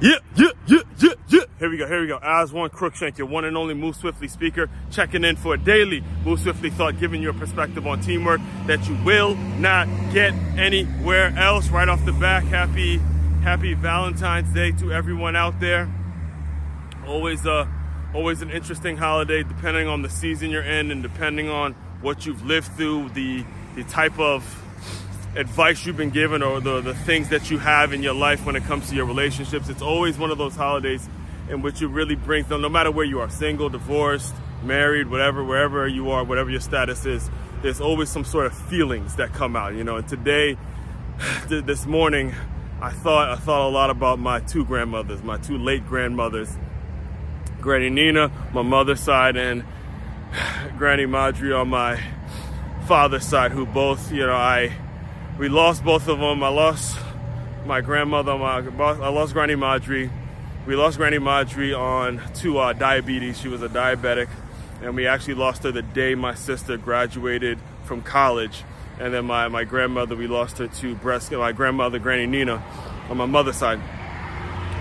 Yeah, yeah, yeah, yeah, yeah. Here we go, here we go. Aswan Crookshank, your one and only Move Swiftly speaker, checking in for a daily Move Swiftly thought, giving you a perspective on teamwork that you will not get anywhere else. Right off the back, happy, happy Valentine's Day to everyone out there. Always, uh, always an interesting holiday, depending on the season you're in and depending on what you've lived through, the the type of advice you've been given or the, the things that you have in your life when it comes to your relationships. It's always one of those holidays in which you really bring them, no matter where you are, single, divorced, married, whatever, wherever you are, whatever your status is, there's always some sort of feelings that come out, you know. And today, this morning, I thought I thought a lot about my two grandmothers, my two late grandmothers, Granny Nina, my mother's side, and Granny Madri on my father's side, who both, you know, I we lost both of them. I lost my grandmother, my, I lost Granny Madri. We lost Granny Madri on to uh, diabetes. She was a diabetic, and we actually lost her the day my sister graduated from college. And then my, my grandmother, we lost her to breast. My grandmother, Granny Nina, on my mother's side,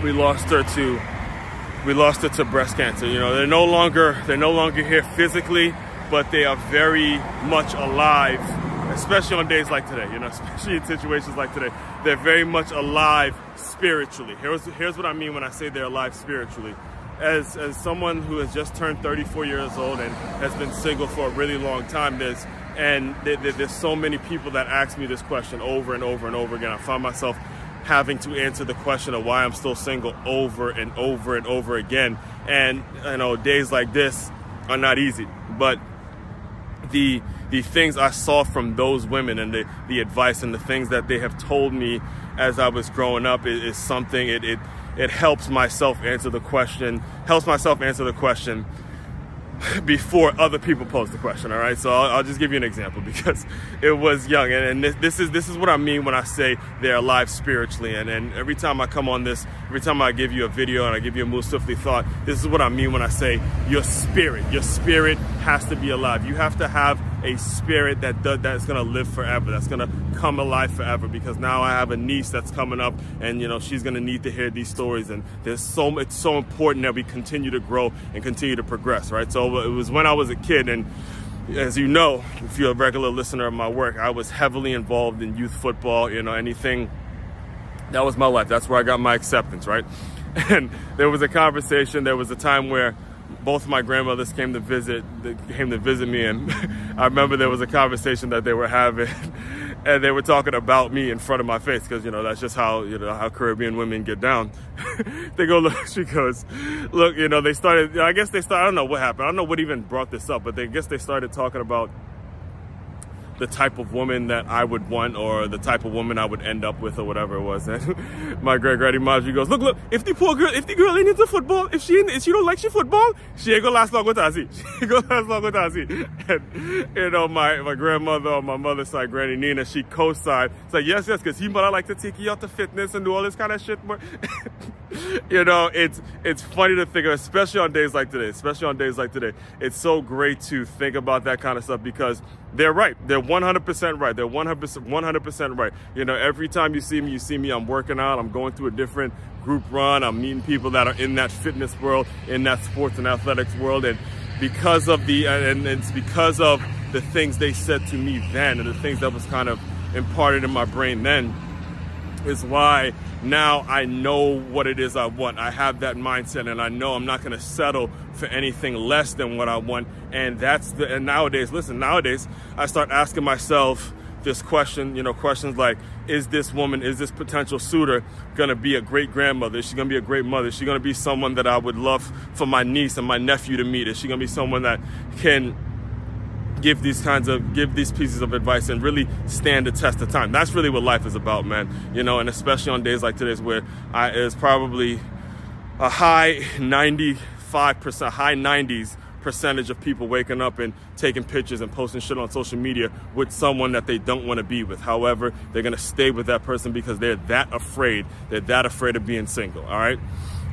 we lost her to we lost her to breast cancer. You know, they're no longer they're no longer here physically, but they are very much alive especially on days like today, you know, especially in situations like today. They're very much alive spiritually. Here's, here's what I mean when I say they're alive spiritually. As, as someone who has just turned 34 years old and has been single for a really long time, there's and there, there's so many people that ask me this question over and over and over again. I find myself having to answer the question of why I'm still single over and over and over again. And you know, days like this are not easy, but the the things I saw from those women and the, the advice and the things that they have told me as I was growing up is, is something it, it it helps myself answer the question helps myself answer the question before other people pose the question. All right, so I'll, I'll, just give you an example because it was young, and, and this, this, is this is what I mean when I say they're alive spiritually. And, and every time I come on this, every time I give you a video and I give you a Move Swiftly thought, this is what I mean when I say your spirit. Your spirit has to be alive. You have to have a spirit that does, that's going to live forever. That's to come alive forever. Because now I have a niece that's coming up, and you know she's to need to hear these stories. And there's so it's so important that we continue to grow and continue to progress. Right. So it was when I was a kid, and as you know, if you're a regular listener of my work, I was heavily involved in youth football. You know anything. That was my life. That's where I got my acceptance. Right. And there was a conversation. There was a time where both of my grandmothers came to visit came to visit me and I remember there was a conversation that they were having and they were talking about me in front of my face because you know that's just how you know how Caribbean women get down. they go look. She goes, look. You know they started. I guess they started. I don't know what happened. I don't know what even brought this up, but they I guess they started talking about the type of woman that I would want or the type of woman I would end up with or whatever it was. And my great granny Marjorie goes, look, look, if the poor girl, if the girl ain't into football, if she if she don't like she football, she ain't gonna last long with Tazi. She ain't gonna last long with Tazi. And, you know, my, my grandmother on my mother's side, Granny Nina, she co-signed. It's like, yes, yes, because he might like to take you out to fitness and do all this kind of shit. You know, it's, it's funny to think of, especially on days like today, especially on days like today. It's so great to think about that kind of stuff because they're right. They're 100% right. They're 100%, 100% right. You know, every time you see me, you see me, I'm working out, I'm going through a different group run, I'm meeting people that are in that fitness world, in that sports and athletics world. And because of the, and it's because of the things they said to me then and the things that was kind of imparted in my brain then is why now I know what it is I want. I have that mindset and I know I'm not going to settle for anything less than what I want. And that's the, and nowadays, listen, nowadays I start asking myself this question, you know, questions like, is this woman, is this potential suitor going to be a great grandmother? Is she going to be a great mother? Is she going to be someone that I would love for my niece and my nephew to meet? Is she going to be someone that can give these kinds of give these pieces of advice and really stand the test of time. That's really what life is about, man. You know, and especially on days like today's where I is probably a high 95%, high 90s percentage of people waking up and taking pictures and posting shit on social media with someone that they don't want to be with. However, they're going to stay with that person because they're that afraid. They're that afraid of being single, all right?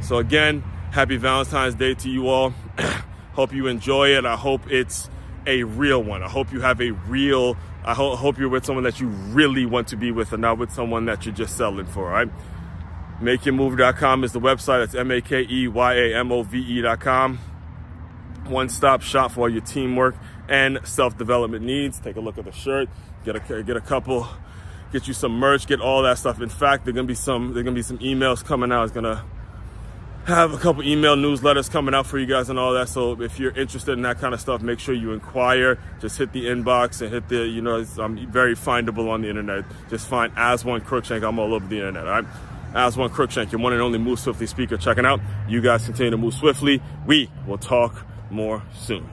So again, happy Valentine's Day to you all. hope you enjoy it. I hope it's a real one. I hope you have a real, I ho- hope you're with someone that you really want to be with and not with someone that you're just selling for, all right? MakeYaMove.com is the website. That's M A K E Y A M O V E.com. One stop shop for all your teamwork and self development needs. Take a look at the shirt, get a, get a couple, get you some merch, get all that stuff. In fact, there's gonna be some, there's gonna be some emails coming out. It's gonna have a couple email newsletters coming out for you guys and all that. So if you're interested in that kind of stuff, make sure you inquire. Just hit the inbox and hit the, you know, I'm um, very findable on the internet. Just find Aswan Crookshank. I'm all over the internet, all right? Aswan Crookshank, your one and only Move Swiftly speaker checking out. You guys continue to move swiftly. We will talk more soon.